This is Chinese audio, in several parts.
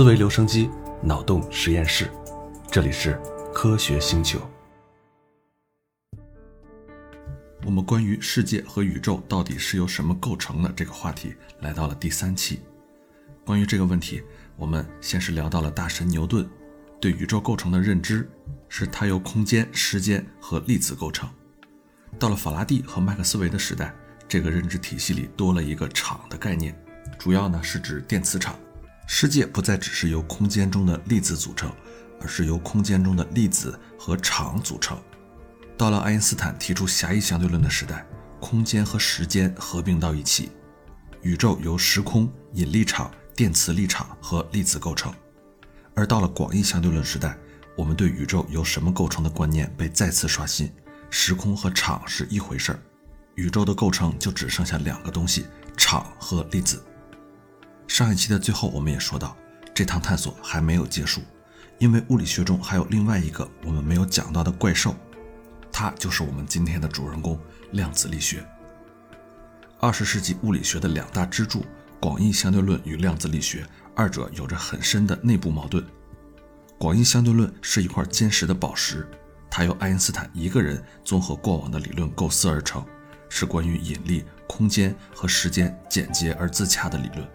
思维留声机，脑洞实验室，这里是科学星球。我们关于世界和宇宙到底是由什么构成的这个话题来到了第三期。关于这个问题，我们先是聊到了大神牛顿对宇宙构成的认知，是它由空间、时间和粒子构成。到了法拉第和麦克斯韦的时代，这个认知体系里多了一个场的概念，主要呢是指电磁场。世界不再只是由空间中的粒子组成，而是由空间中的粒子和场组成。到了爱因斯坦提出狭义相对论的时代，空间和时间合并到一起，宇宙由时空、引力场、电磁力场和粒子构成。而到了广义相对论时代，我们对宇宙由什么构成的观念被再次刷新：时空和场是一回事儿，宇宙的构成就只剩下两个东西——场和粒子。上一期的最后，我们也说到，这趟探索还没有结束，因为物理学中还有另外一个我们没有讲到的怪兽，它就是我们今天的主人公——量子力学。二十世纪物理学的两大支柱——广义相对论与量子力学，二者有着很深的内部矛盾。广义相对论是一块坚实的宝石，它由爱因斯坦一个人综合过往的理论构思而成，是关于引力、空间和时间简洁而自洽的理论。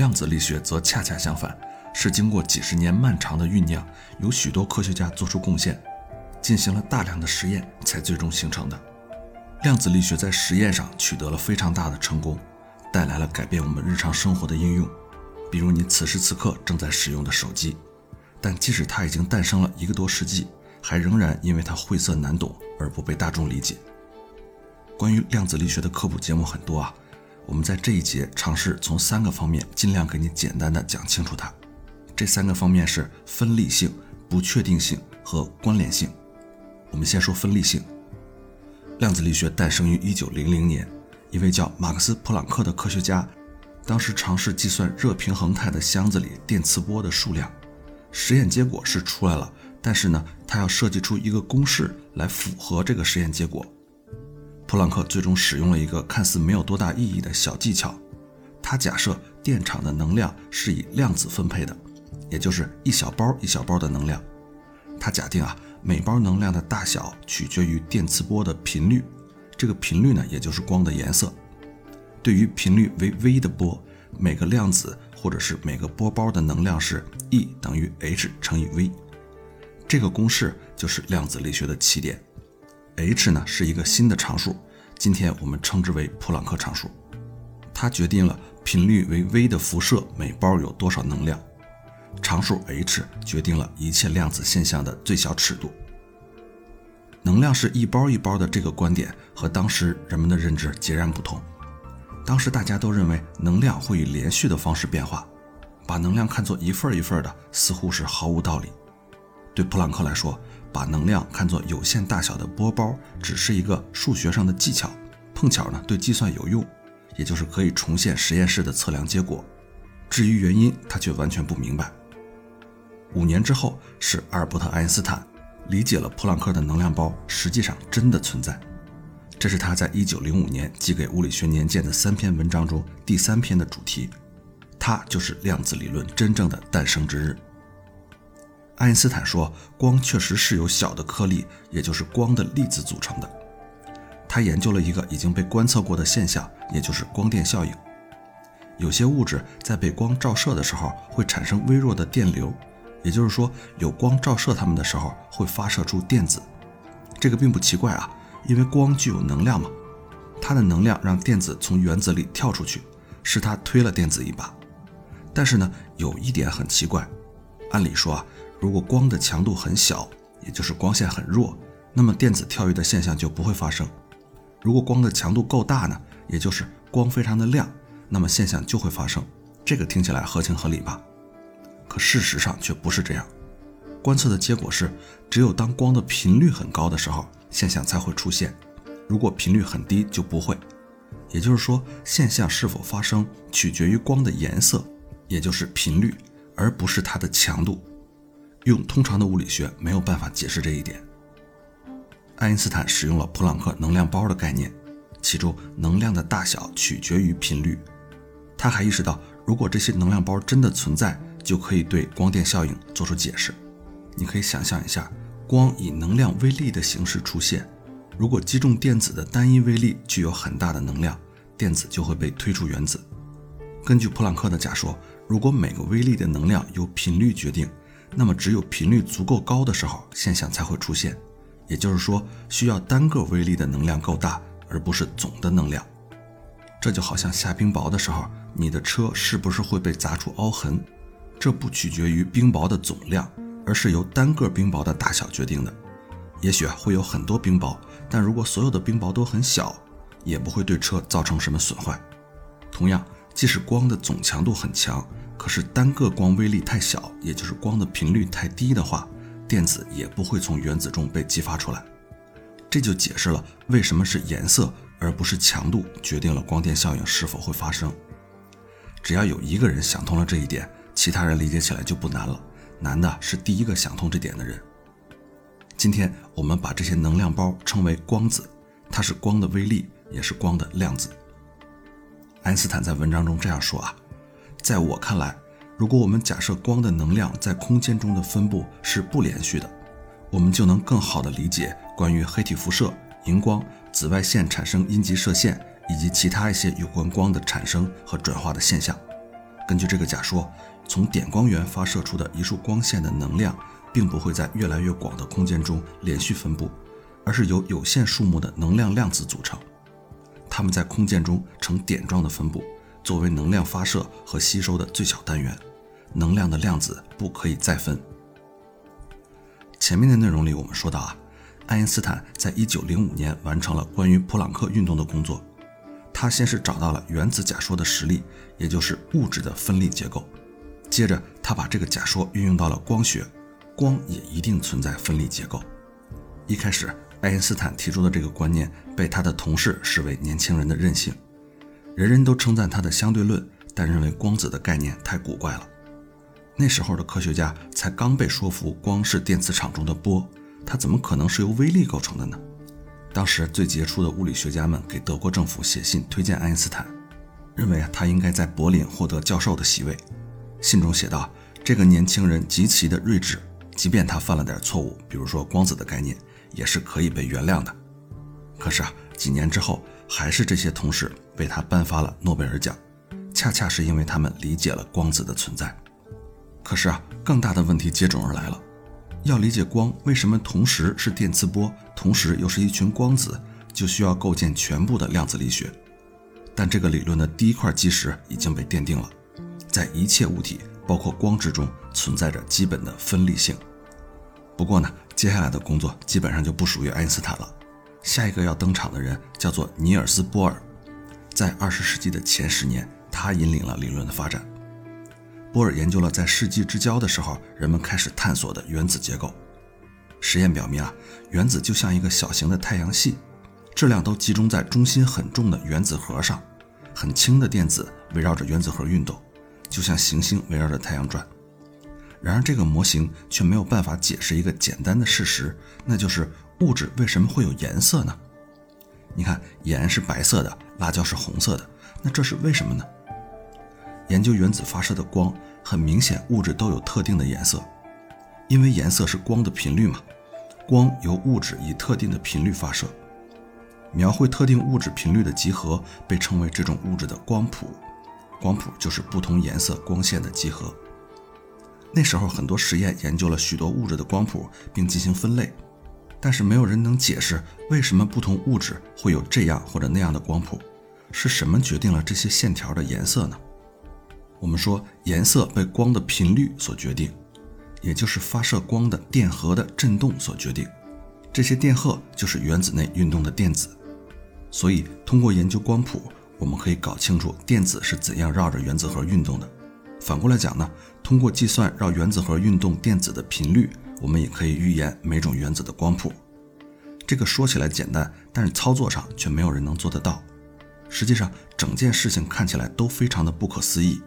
量子力学则恰恰相反，是经过几十年漫长的酝酿，有许多科学家做出贡献，进行了大量的实验，才最终形成的。量子力学在实验上取得了非常大的成功，带来了改变我们日常生活的应用，比如你此时此刻正在使用的手机。但即使它已经诞生了一个多世纪，还仍然因为它晦涩难懂而不被大众理解。关于量子力学的科普节目很多啊。我们在这一节尝试从三个方面尽量给你简单的讲清楚它。这三个方面是分立性、不确定性和关联性。我们先说分立性。量子力学诞生于1900年，一位叫马克思·普朗克的科学家，当时尝试计算热平衡态的箱子里电磁波的数量。实验结果是出来了，但是呢，他要设计出一个公式来符合这个实验结果。普朗克最终使用了一个看似没有多大意义的小技巧，他假设电场的能量是以量子分配的，也就是一小包一小包的能量。他假定啊，每包能量的大小取决于电磁波的频率，这个频率呢，也就是光的颜色。对于频率为 v 的波，每个量子或者是每个波包的能量是 E 等于 h 乘以 v。这个公式就是量子力学的起点。H 呢是一个新的常数，今天我们称之为普朗克常数。它决定了频率为 v 的辐射每包有多少能量。常数 h 决定了一切量子现象的最小尺度。能量是一包一包的这个观点和当时人们的认知截然不同。当时大家都认为能量会以连续的方式变化，把能量看作一份一份的似乎是毫无道理。对普朗克来说，把能量看作有限大小的波包，只是一个数学上的技巧，碰巧呢对计算有用，也就是可以重现实验室的测量结果。至于原因，他却完全不明白。五年之后，是阿尔伯特·爱因斯坦理解了普朗克的能量包实际上真的存在。这是他在1905年寄给《物理学年鉴》的三篇文章中第三篇的主题，它就是量子理论真正的诞生之日。爱因斯坦说，光确实是由小的颗粒，也就是光的粒子组成的。他研究了一个已经被观测过的现象，也就是光电效应。有些物质在被光照射的时候会产生微弱的电流，也就是说，有光照射它们的时候会发射出电子。这个并不奇怪啊，因为光具有能量嘛。它的能量让电子从原子里跳出去，是它推了电子一把。但是呢，有一点很奇怪，按理说啊。如果光的强度很小，也就是光线很弱，那么电子跳跃的现象就不会发生。如果光的强度够大呢，也就是光非常的亮，那么现象就会发生。这个听起来合情合理吧？可事实上却不是这样。观测的结果是，只有当光的频率很高的时候，现象才会出现；如果频率很低，就不会。也就是说，现象是否发生取决于光的颜色，也就是频率，而不是它的强度。用通常的物理学没有办法解释这一点。爱因斯坦使用了普朗克能量包的概念，其中能量的大小取决于频率。他还意识到，如果这些能量包真的存在，就可以对光电效应做出解释。你可以想象一下，光以能量微粒的形式出现，如果击中电子的单一微粒具有很大的能量，电子就会被推出原子。根据普朗克的假说，如果每个微粒的能量由频率决定，那么只有频率足够高的时候，现象才会出现。也就是说，需要单个微粒的能量够大，而不是总的能量。这就好像下冰雹的时候，你的车是不是会被砸出凹痕？这不取决于冰雹的总量，而是由单个冰雹的大小决定的。也许会有很多冰雹，但如果所有的冰雹都很小，也不会对车造成什么损坏。同样，即使光的总强度很强，可是单个光威力太小，也就是光的频率太低的话，电子也不会从原子中被激发出来。这就解释了为什么是颜色而不是强度决定了光电效应是否会发生。只要有一个人想通了这一点，其他人理解起来就不难了。难的是第一个想通这点的人。今天我们把这些能量包称为光子，它是光的微粒，也是光的量子。爱因斯坦在文章中这样说啊，在我看来，如果我们假设光的能量在空间中的分布是不连续的，我们就能更好地理解关于黑体辐射、荧光、紫外线产生阴极射线以及其他一些有关光的产生和转化的现象。根据这个假说，从点光源发射出的一束光线的能量，并不会在越来越广的空间中连续分布，而是由有限数目的能量量子组成。它们在空间中呈点状的分布，作为能量发射和吸收的最小单元。能量的量子不可以再分。前面的内容里我们说到啊，爱因斯坦在一九零五年完成了关于普朗克运动的工作。他先是找到了原子假说的实例，也就是物质的分立结构。接着他把这个假说运用到了光学，光也一定存在分立结构。一开始。爱因斯坦提出的这个观念被他的同事视为年轻人的任性，人人都称赞他的相对论，但认为光子的概念太古怪了。那时候的科学家才刚被说服，光是电磁场中的波，它怎么可能是由微粒构成的呢？当时最杰出的物理学家们给德国政府写信推荐爱因斯坦，认为他应该在柏林获得教授的席位。信中写道：“这个年轻人极其的睿智，即便他犯了点错误，比如说光子的概念。”也是可以被原谅的。可是啊，几年之后，还是这些同事为他颁发了诺贝尔奖，恰恰是因为他们理解了光子的存在。可是啊，更大的问题接踵而来了。要理解光为什么同时是电磁波，同时又是一群光子，就需要构建全部的量子力学。但这个理论的第一块基石已经被奠定了，在一切物体，包括光之中，存在着基本的分立性。不过呢。接下来的工作基本上就不属于爱因斯坦了。下一个要登场的人叫做尼尔斯·波尔，在二十世纪的前十年，他引领了理论的发展。波尔研究了在世纪之交的时候人们开始探索的原子结构。实验表明啊，原子就像一个小型的太阳系，质量都集中在中心很重的原子核上，很轻的电子围绕着原子核运动，就像行星围绕着太阳转。然而，这个模型却没有办法解释一个简单的事实，那就是物质为什么会有颜色呢？你看，盐是白色的，辣椒是红色的，那这是为什么呢？研究原子发射的光，很明显物质都有特定的颜色，因为颜色是光的频率嘛。光由物质以特定的频率发射，描绘特定物质频率的集合被称为这种物质的光谱。光谱就是不同颜色光线的集合。那时候很多实验研究了许多物质的光谱，并进行分类，但是没有人能解释为什么不同物质会有这样或者那样的光谱，是什么决定了这些线条的颜色呢？我们说颜色被光的频率所决定，也就是发射光的电荷的振动所决定，这些电荷就是原子内运动的电子，所以通过研究光谱，我们可以搞清楚电子是怎样绕着原子核运动的。反过来讲呢，通过计算绕原子核运动电子的频率，我们也可以预言每种原子的光谱。这个说起来简单，但是操作上却没有人能做得到。实际上，整件事情看起来都非常的不可思议。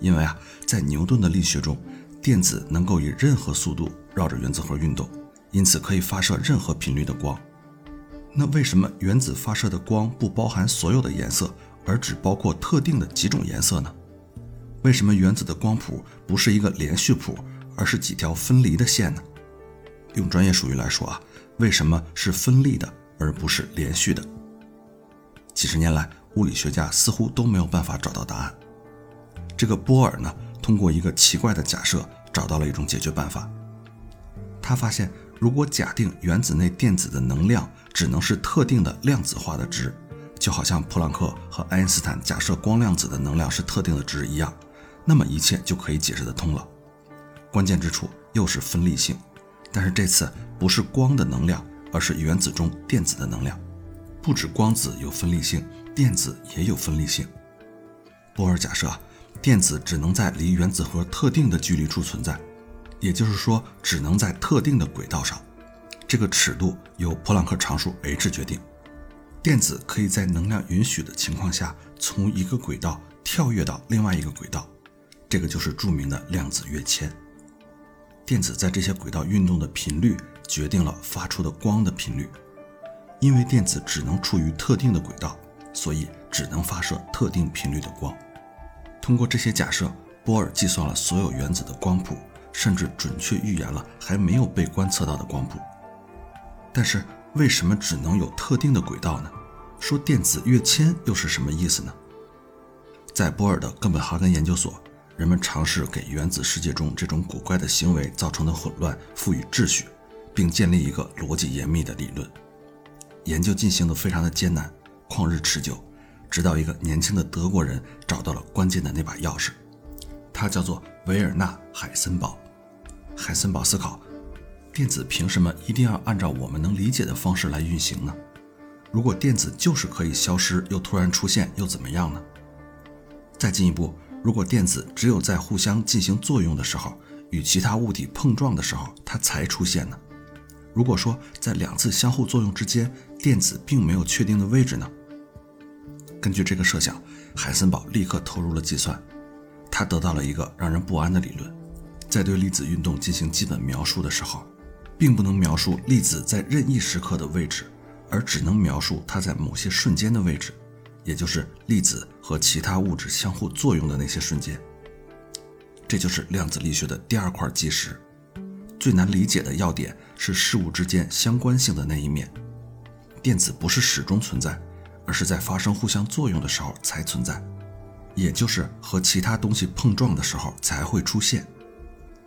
因为啊，在牛顿的力学中，电子能够以任何速度绕着原子核运动，因此可以发射任何频率的光。那为什么原子发射的光不包含所有的颜色，而只包括特定的几种颜色呢？为什么原子的光谱不是一个连续谱，而是几条分离的线呢？用专业术语来说啊，为什么是分立的而不是连续的？几十年来，物理学家似乎都没有办法找到答案。这个波尔呢，通过一个奇怪的假设，找到了一种解决办法。他发现，如果假定原子内电子的能量只能是特定的量子化的值，就好像普朗克和爱因斯坦假设光量子的能量是特定的值一样，那么一切就可以解释得通了。关键之处又是分立性，但是这次不是光的能量，而是原子中电子的能量。不止光子有分立性，电子也有分立性。波尔假设，电子只能在离原子核特定的距离处存在。也就是说，只能在特定的轨道上，这个尺度由普朗克常数 h 决定。电子可以在能量允许的情况下，从一个轨道跳跃到另外一个轨道，这个就是著名的量子跃迁。电子在这些轨道运动的频率决定了发出的光的频率。因为电子只能处于特定的轨道，所以只能发射特定频率的光。通过这些假设，波尔计算了所有原子的光谱。甚至准确预言了还没有被观测到的光谱。但是为什么只能有特定的轨道呢？说电子跃迁又是什么意思呢？在波尔的哥本哈根研究所，人们尝试给原子世界中这种古怪的行为造成的混乱赋予秩序，并建立一个逻辑严密的理论。研究进行的非常的艰难，旷日持久，直到一个年轻的德国人找到了关键的那把钥匙，他叫做维尔纳·海森堡。海森堡思考：电子凭什么一定要按照我们能理解的方式来运行呢？如果电子就是可以消失又突然出现，又怎么样呢？再进一步，如果电子只有在互相进行作用的时候，与其他物体碰撞的时候，它才出现呢？如果说在两次相互作用之间，电子并没有确定的位置呢？根据这个设想，海森堡立刻投入了计算，他得到了一个让人不安的理论。在对粒子运动进行基本描述的时候，并不能描述粒子在任意时刻的位置，而只能描述它在某些瞬间的位置，也就是粒子和其他物质相互作用的那些瞬间。这就是量子力学的第二块基石。最难理解的要点是事物之间相关性的那一面。电子不是始终存在，而是在发生互相作用的时候才存在，也就是和其他东西碰撞的时候才会出现。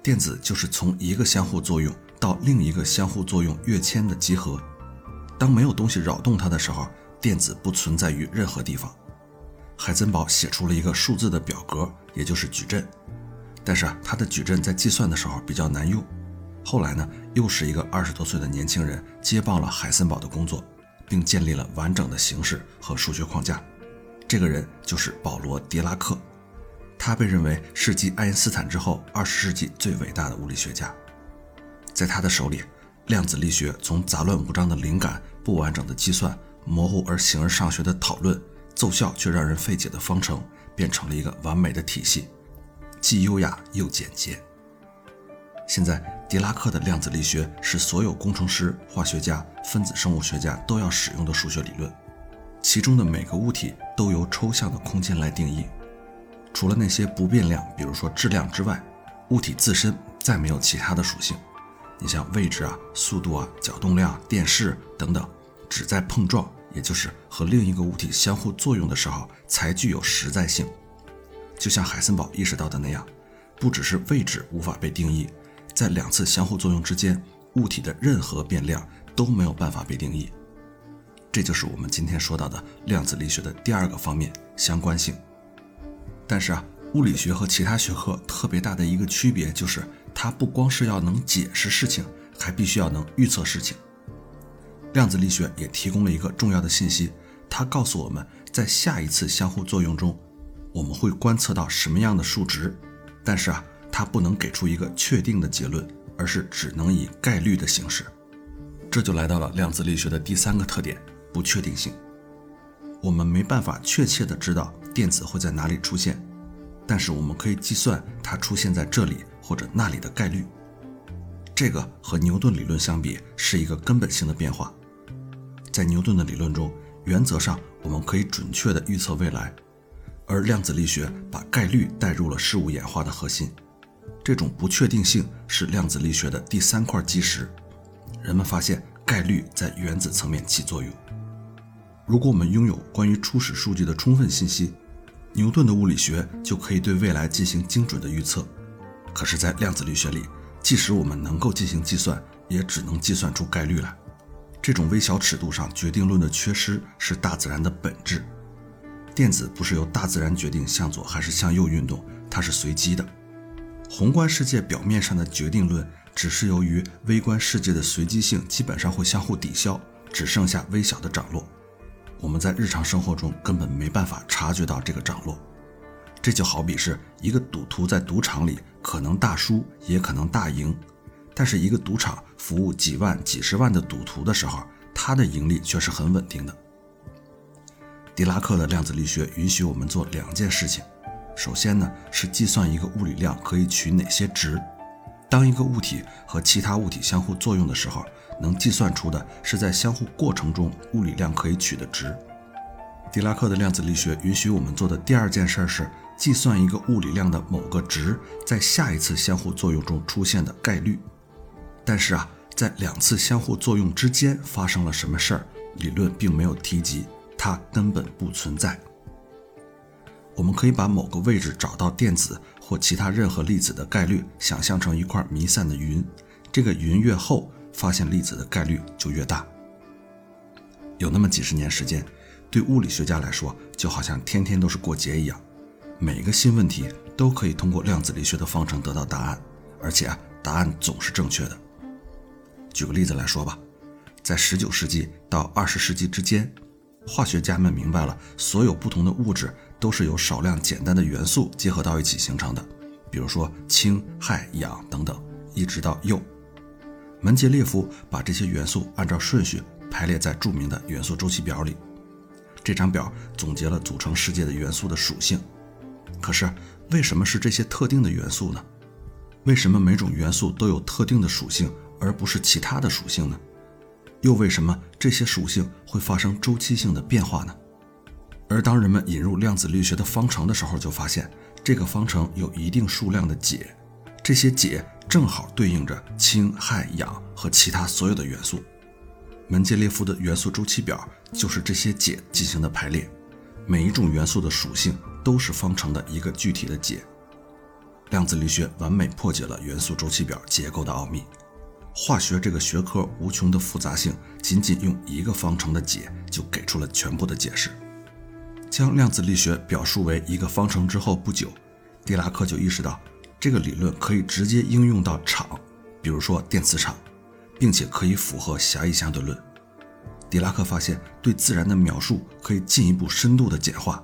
电子就是从一个相互作用到另一个相互作用跃迁的集合。当没有东西扰动它的时候，电子不存在于任何地方。海森堡写出了一个数字的表格，也就是矩阵。但是啊，他的矩阵在计算的时候比较难用。后来呢，又是一个二十多岁的年轻人接棒了海森堡的工作，并建立了完整的形式和数学框架。这个人就是保罗·狄拉克。他被认为是继爱因斯坦之后二十世纪最伟大的物理学家。在他的手里，量子力学从杂乱无章的灵感、不完整的计算、模糊而形而上学的讨论、奏效却让人费解的方程，变成了一个完美的体系，既优雅又简洁。现在，狄拉克的量子力学是所有工程师、化学家、分子生物学家都要使用的数学理论，其中的每个物体都由抽象的空间来定义。除了那些不变量，比如说质量之外，物体自身再没有其他的属性。你像位置啊、速度啊、角动量、电势等等，只在碰撞，也就是和另一个物体相互作用的时候，才具有实在性。就像海森堡意识到的那样，不只是位置无法被定义，在两次相互作用之间，物体的任何变量都没有办法被定义。这就是我们今天说到的量子力学的第二个方面——相关性。但是啊，物理学和其他学科特别大的一个区别就是，它不光是要能解释事情，还必须要能预测事情。量子力学也提供了一个重要的信息，它告诉我们在下一次相互作用中，我们会观测到什么样的数值。但是啊，它不能给出一个确定的结论，而是只能以概率的形式。这就来到了量子力学的第三个特点：不确定性。我们没办法确切的知道。电子会在哪里出现？但是我们可以计算它出现在这里或者那里的概率。这个和牛顿理论相比是一个根本性的变化。在牛顿的理论中，原则上我们可以准确地预测未来，而量子力学把概率带入了事物演化的核心。这种不确定性是量子力学的第三块基石。人们发现概率在原子层面起作用。如果我们拥有关于初始数据的充分信息，牛顿的物理学就可以对未来进行精准的预测。可是，在量子力学里，即使我们能够进行计算，也只能计算出概率来。这种微小尺度上决定论的缺失是大自然的本质。电子不是由大自然决定向左还是向右运动，它是随机的。宏观世界表面上的决定论，只是由于微观世界的随机性基本上会相互抵消，只剩下微小的涨落。我们在日常生活中根本没办法察觉到这个涨落。这就好比是一个赌徒在赌场里可能大输，也可能大赢，但是一个赌场服务几万、几十万的赌徒的时候，它的盈利却是很稳定的。狄拉克的量子力学允许我们做两件事情。首先呢，是计算一个物理量可以取哪些值。当一个物体和其他物体相互作用的时候，能计算出的是在相互过程中物理量可以取的值。狄拉克的量子力学允许我们做的第二件事是计算一个物理量的某个值在下一次相互作用中出现的概率。但是啊，在两次相互作用之间发生了什么事儿，理论并没有提及，它根本不存在。我们可以把某个位置找到电子或其他任何粒子的概率想象成一块弥散的云，这个云越厚，发现粒子的概率就越大。有那么几十年时间，对物理学家来说就好像天天都是过节一样，每一个新问题都可以通过量子力学的方程得到答案，而且啊，答案总是正确的。举个例子来说吧，在19世纪到20世纪之间。化学家们明白了，所有不同的物质都是由少量简单的元素结合到一起形成的，比如说氢、氦、氧等等，一直到铀。门捷列夫把这些元素按照顺序排列在著名的元素周期表里。这张表总结了组成世界的元素的属性。可是，为什么是这些特定的元素呢？为什么每种元素都有特定的属性，而不是其他的属性呢？又为什么这些属性会发生周期性的变化呢？而当人们引入量子力学的方程的时候，就发现这个方程有一定数量的解，这些解正好对应着氢、氦、氧和其他所有的元素。门捷列夫的元素周期表就是这些解进行的排列，每一种元素的属性都是方程的一个具体的解。量子力学完美破解了元素周期表结构的奥秘。化学这个学科无穷的复杂性，仅仅用一个方程的解就给出了全部的解释。将量子力学表述为一个方程之后不久，狄拉克就意识到这个理论可以直接应用到场，比如说电磁场，并且可以符合狭义相对论。狄拉克发现对自然的描述可以进一步深度的简化，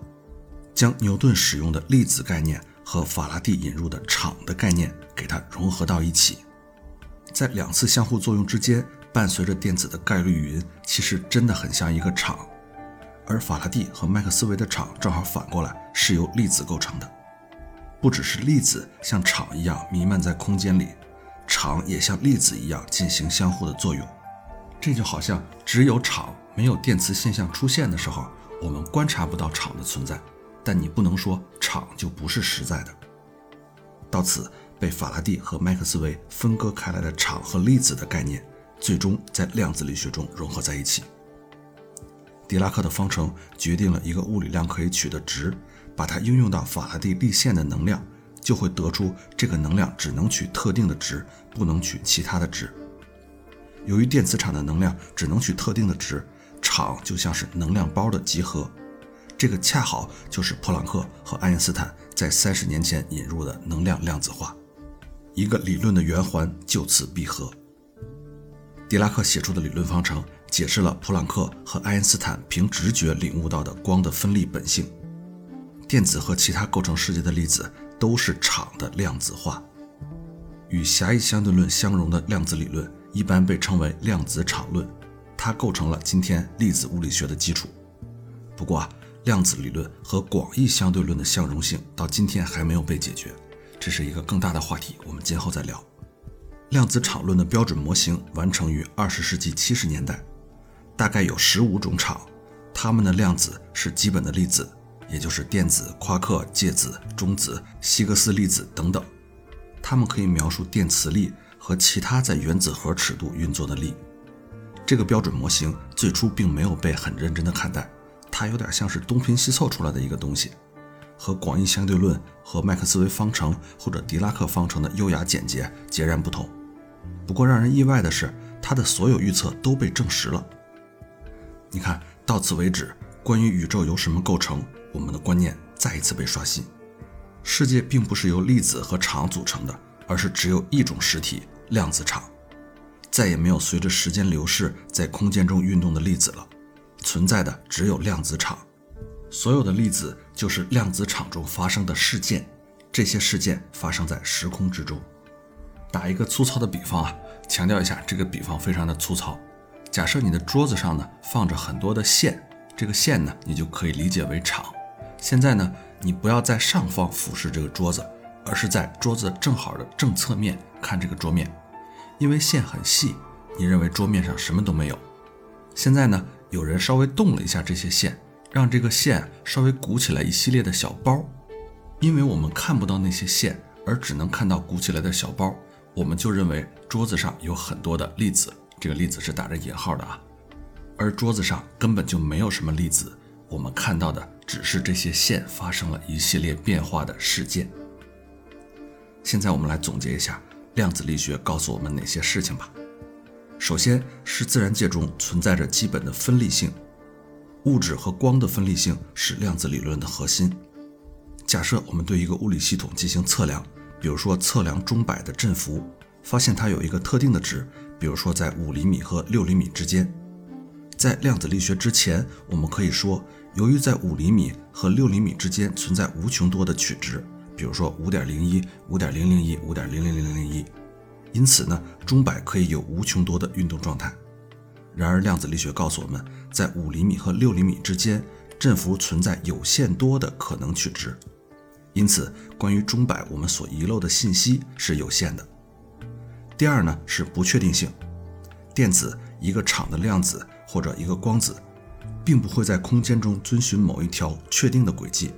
将牛顿使用的粒子概念和法拉第引入的场的概念给它融合到一起。在两次相互作用之间，伴随着电子的概率云，其实真的很像一个场。而法拉第和麦克斯韦的场正好反过来，是由粒子构成的。不只是粒子像场一样弥漫在空间里，场也像粒子一样进行相互的作用。这就好像只有场没有电磁现象出现的时候，我们观察不到场的存在。但你不能说场就不是实在的。到此。被法拉第和麦克斯韦分割开来的场和粒子的概念，最终在量子力学中融合在一起。狄拉克的方程决定了一个物理量可以取的值，把它应用到法拉第立线的能量，就会得出这个能量只能取特定的值，不能取其他的值。由于电磁场的能量只能取特定的值，场就像是能量包的集合。这个恰好就是普朗克和爱因斯坦在三十年前引入的能量量子化。一个理论的圆环就此闭合。狄拉克写出的理论方程解释了普朗克和爱因斯坦凭直觉领悟到的光的分立本性。电子和其他构成世界的粒子都是场的量子化。与狭义相对论相容的量子理论一般被称为量子场论，它构成了今天粒子物理学的基础。不过啊，量子理论和广义相对论的相容性到今天还没有被解决。这是一个更大的话题，我们今后再聊。量子场论的标准模型完成于二十世纪七十年代，大概有十五种场，它们的量子是基本的粒子，也就是电子、夸克、介子、中子、希格斯粒子等等，它们可以描述电磁力和其他在原子核尺度运作的力。这个标准模型最初并没有被很认真的看待，它有点像是东拼西凑出来的一个东西，和广义相对论和麦克斯韦方程或者狄拉克方程的优雅简洁截然不同。不过让人意外的是，它的所有预测都被证实了。你看到此为止，关于宇宙由什么构成，我们的观念再一次被刷新。世界并不是由粒子和场组成的，而是只有一种实体——量子场。再也没有随着时间流逝在空间中运动的粒子了，存在的只有量子场。所有的粒子就是量子场中发生的事件，这些事件发生在时空之中。打一个粗糙的比方啊，强调一下，这个比方非常的粗糙。假设你的桌子上呢放着很多的线，这个线呢你就可以理解为场。现在呢，你不要在上方俯视这个桌子，而是在桌子正好的正侧面看这个桌面。因为线很细，你认为桌面上什么都没有。现在呢，有人稍微动了一下这些线，让这个线稍微鼓起来一系列的小包。因为我们看不到那些线，而只能看到鼓起来的小包，我们就认为桌子上有很多的粒子。这个粒子是打着引号的啊，而桌子上根本就没有什么粒子，我们看到的只是这些线发生了一系列变化的事件。现在我们来总结一下。量子力学告诉我们哪些事情吧？首先是自然界中存在着基本的分立性，物质和光的分立性是量子理论的核心。假设我们对一个物理系统进行测量，比如说测量钟摆的振幅，发现它有一个特定的值，比如说在五厘米和六厘米之间。在量子力学之前，我们可以说，由于在五厘米和六厘米之间存在无穷多的取值。比如说五点零一、五点零零一、五点零零零零一，因此呢，钟摆可以有无穷多的运动状态。然而，量子力学告诉我们，在五厘米和六厘米之间，振幅存在有限多的可能取值。因此，关于钟摆我们所遗漏的信息是有限的。第二呢，是不确定性。电子、一个场的量子或者一个光子，并不会在空间中遵循某一条确定的轨迹。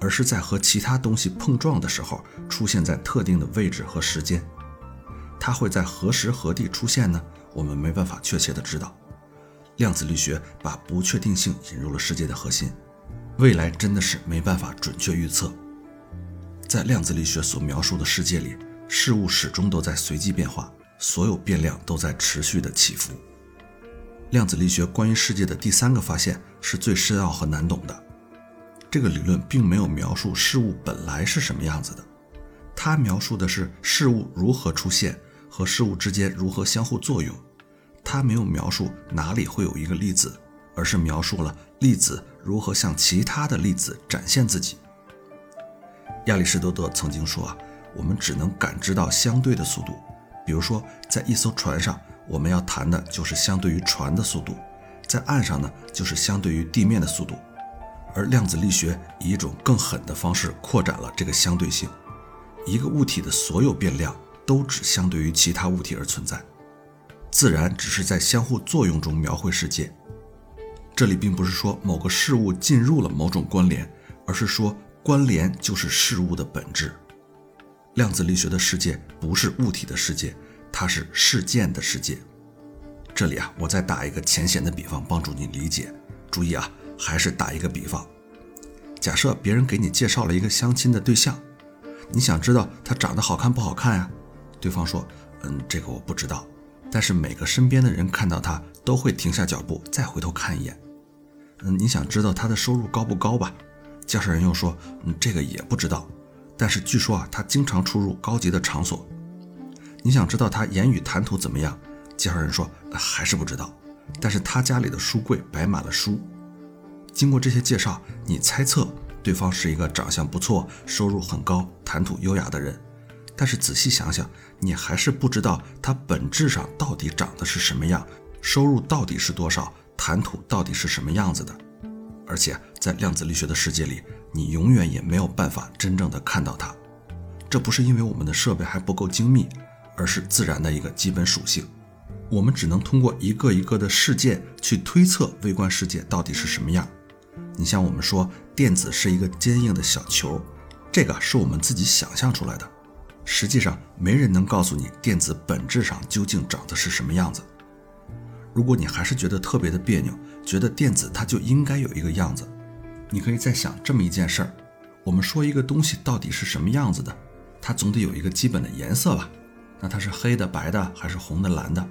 而是在和其他东西碰撞的时候，出现在特定的位置和时间。它会在何时何地出现呢？我们没办法确切的知道。量子力学把不确定性引入了世界的核心，未来真的是没办法准确预测。在量子力学所描述的世界里，事物始终都在随机变化，所有变量都在持续的起伏。量子力学关于世界的第三个发现是最深奥和难懂的。这个理论并没有描述事物本来是什么样子的，它描述的是事物如何出现和事物之间如何相互作用。它没有描述哪里会有一个粒子，而是描述了粒子如何向其他的粒子展现自己。亚里士多德曾经说啊，我们只能感知到相对的速度，比如说在一艘船上，我们要谈的就是相对于船的速度，在岸上呢，就是相对于地面的速度。而量子力学以一种更狠的方式扩展了这个相对性，一个物体的所有变量都只相对于其他物体而存在，自然只是在相互作用中描绘世界。这里并不是说某个事物进入了某种关联，而是说关联就是事物的本质。量子力学的世界不是物体的世界，它是事件的世界。这里啊，我再打一个浅显的比方，帮助你理解。注意啊。还是打一个比方，假设别人给你介绍了一个相亲的对象，你想知道他长得好看不好看呀？对方说：“嗯，这个我不知道。”但是每个身边的人看到他都会停下脚步，再回头看一眼。嗯，你想知道他的收入高不高吧？介绍人又说：“嗯，这个也不知道。”但是据说啊，他经常出入高级的场所。你想知道他言语谈吐怎么样？介绍人说：“还是不知道。”但是他家里的书柜摆满了书。经过这些介绍，你猜测对方是一个长相不错、收入很高、谈吐优雅的人，但是仔细想想，你还是不知道它本质上到底长得是什么样，收入到底是多少，谈吐到底是什么样子的。而且在量子力学的世界里，你永远也没有办法真正的看到它。这不是因为我们的设备还不够精密，而是自然的一个基本属性。我们只能通过一个一个的事件去推测微观世界到底是什么样。你像我们说电子是一个坚硬的小球，这个是我们自己想象出来的。实际上，没人能告诉你电子本质上究竟长得是什么样子。如果你还是觉得特别的别扭，觉得电子它就应该有一个样子，你可以再想这么一件事儿：我们说一个东西到底是什么样子的，它总得有一个基本的颜色吧？那它是黑的、白的还是红的、蓝的？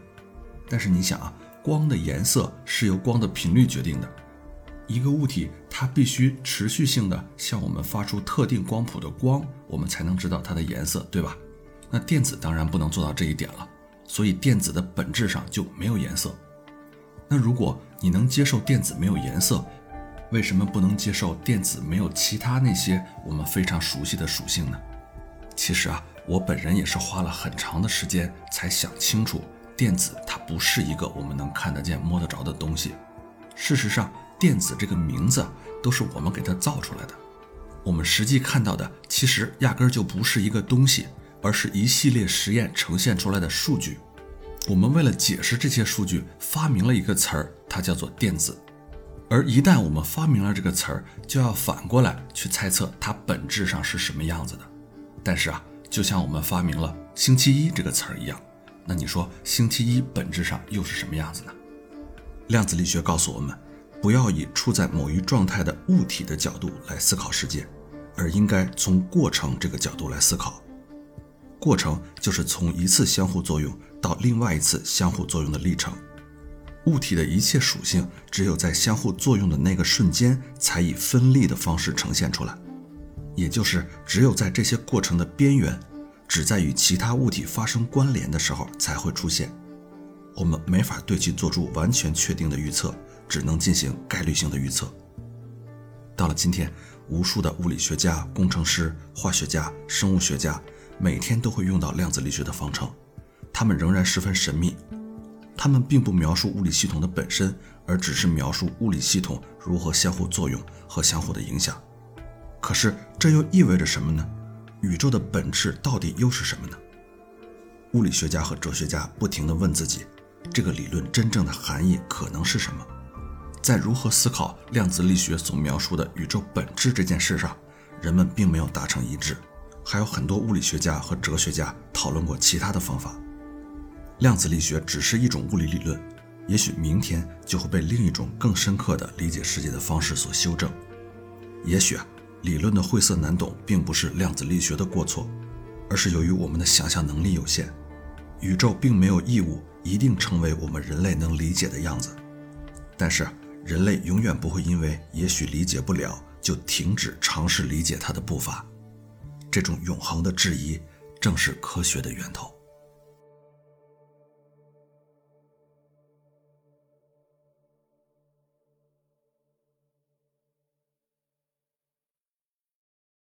但是你想啊，光的颜色是由光的频率决定的。一个物体它必须持续性的向我们发出特定光谱的光，我们才能知道它的颜色，对吧？那电子当然不能做到这一点了，所以电子的本质上就没有颜色。那如果你能接受电子没有颜色，为什么不能接受电子没有其他那些我们非常熟悉的属性呢？其实啊，我本人也是花了很长的时间才想清楚，电子它不是一个我们能看得见、摸得着的东西。事实上，电子这个名字都是我们给它造出来的。我们实际看到的其实压根儿就不是一个东西，而是一系列实验呈现出来的数据。我们为了解释这些数据，发明了一个词儿，它叫做电子。而一旦我们发明了这个词儿，就要反过来去猜测它本质上是什么样子的。但是啊，就像我们发明了“星期一”这个词儿一样，那你说星期一本质上又是什么样子呢？量子力学告诉我们，不要以处在某一状态的物体的角度来思考世界，而应该从过程这个角度来思考。过程就是从一次相互作用到另外一次相互作用的历程。物体的一切属性，只有在相互作用的那个瞬间，才以分立的方式呈现出来。也就是只有在这些过程的边缘，只在与其他物体发生关联的时候才会出现。我们没法对其做出完全确定的预测，只能进行概率性的预测。到了今天，无数的物理学家、工程师、化学家、生物学家。每天都会用到量子力学的方程，它们仍然十分神秘。它们并不描述物理系统的本身，而只是描述物理系统如何相互作用和相互的影响。可是这又意味着什么呢？宇宙的本质到底又是什么呢？物理学家和哲学家不停地问自己：这个理论真正的含义可能是什么？在如何思考量子力学所描述的宇宙本质这件事上，人们并没有达成一致。还有很多物理学家和哲学家讨论过其他的方法。量子力学只是一种物理理论，也许明天就会被另一种更深刻的理解世界的方式所修正。也许啊，理论的晦涩难懂并不是量子力学的过错，而是由于我们的想象能力有限。宇宙并没有义务一定成为我们人类能理解的样子，但是人类永远不会因为也许理解不了就停止尝试理解它的步伐。这种永恒的质疑，正是科学的源头。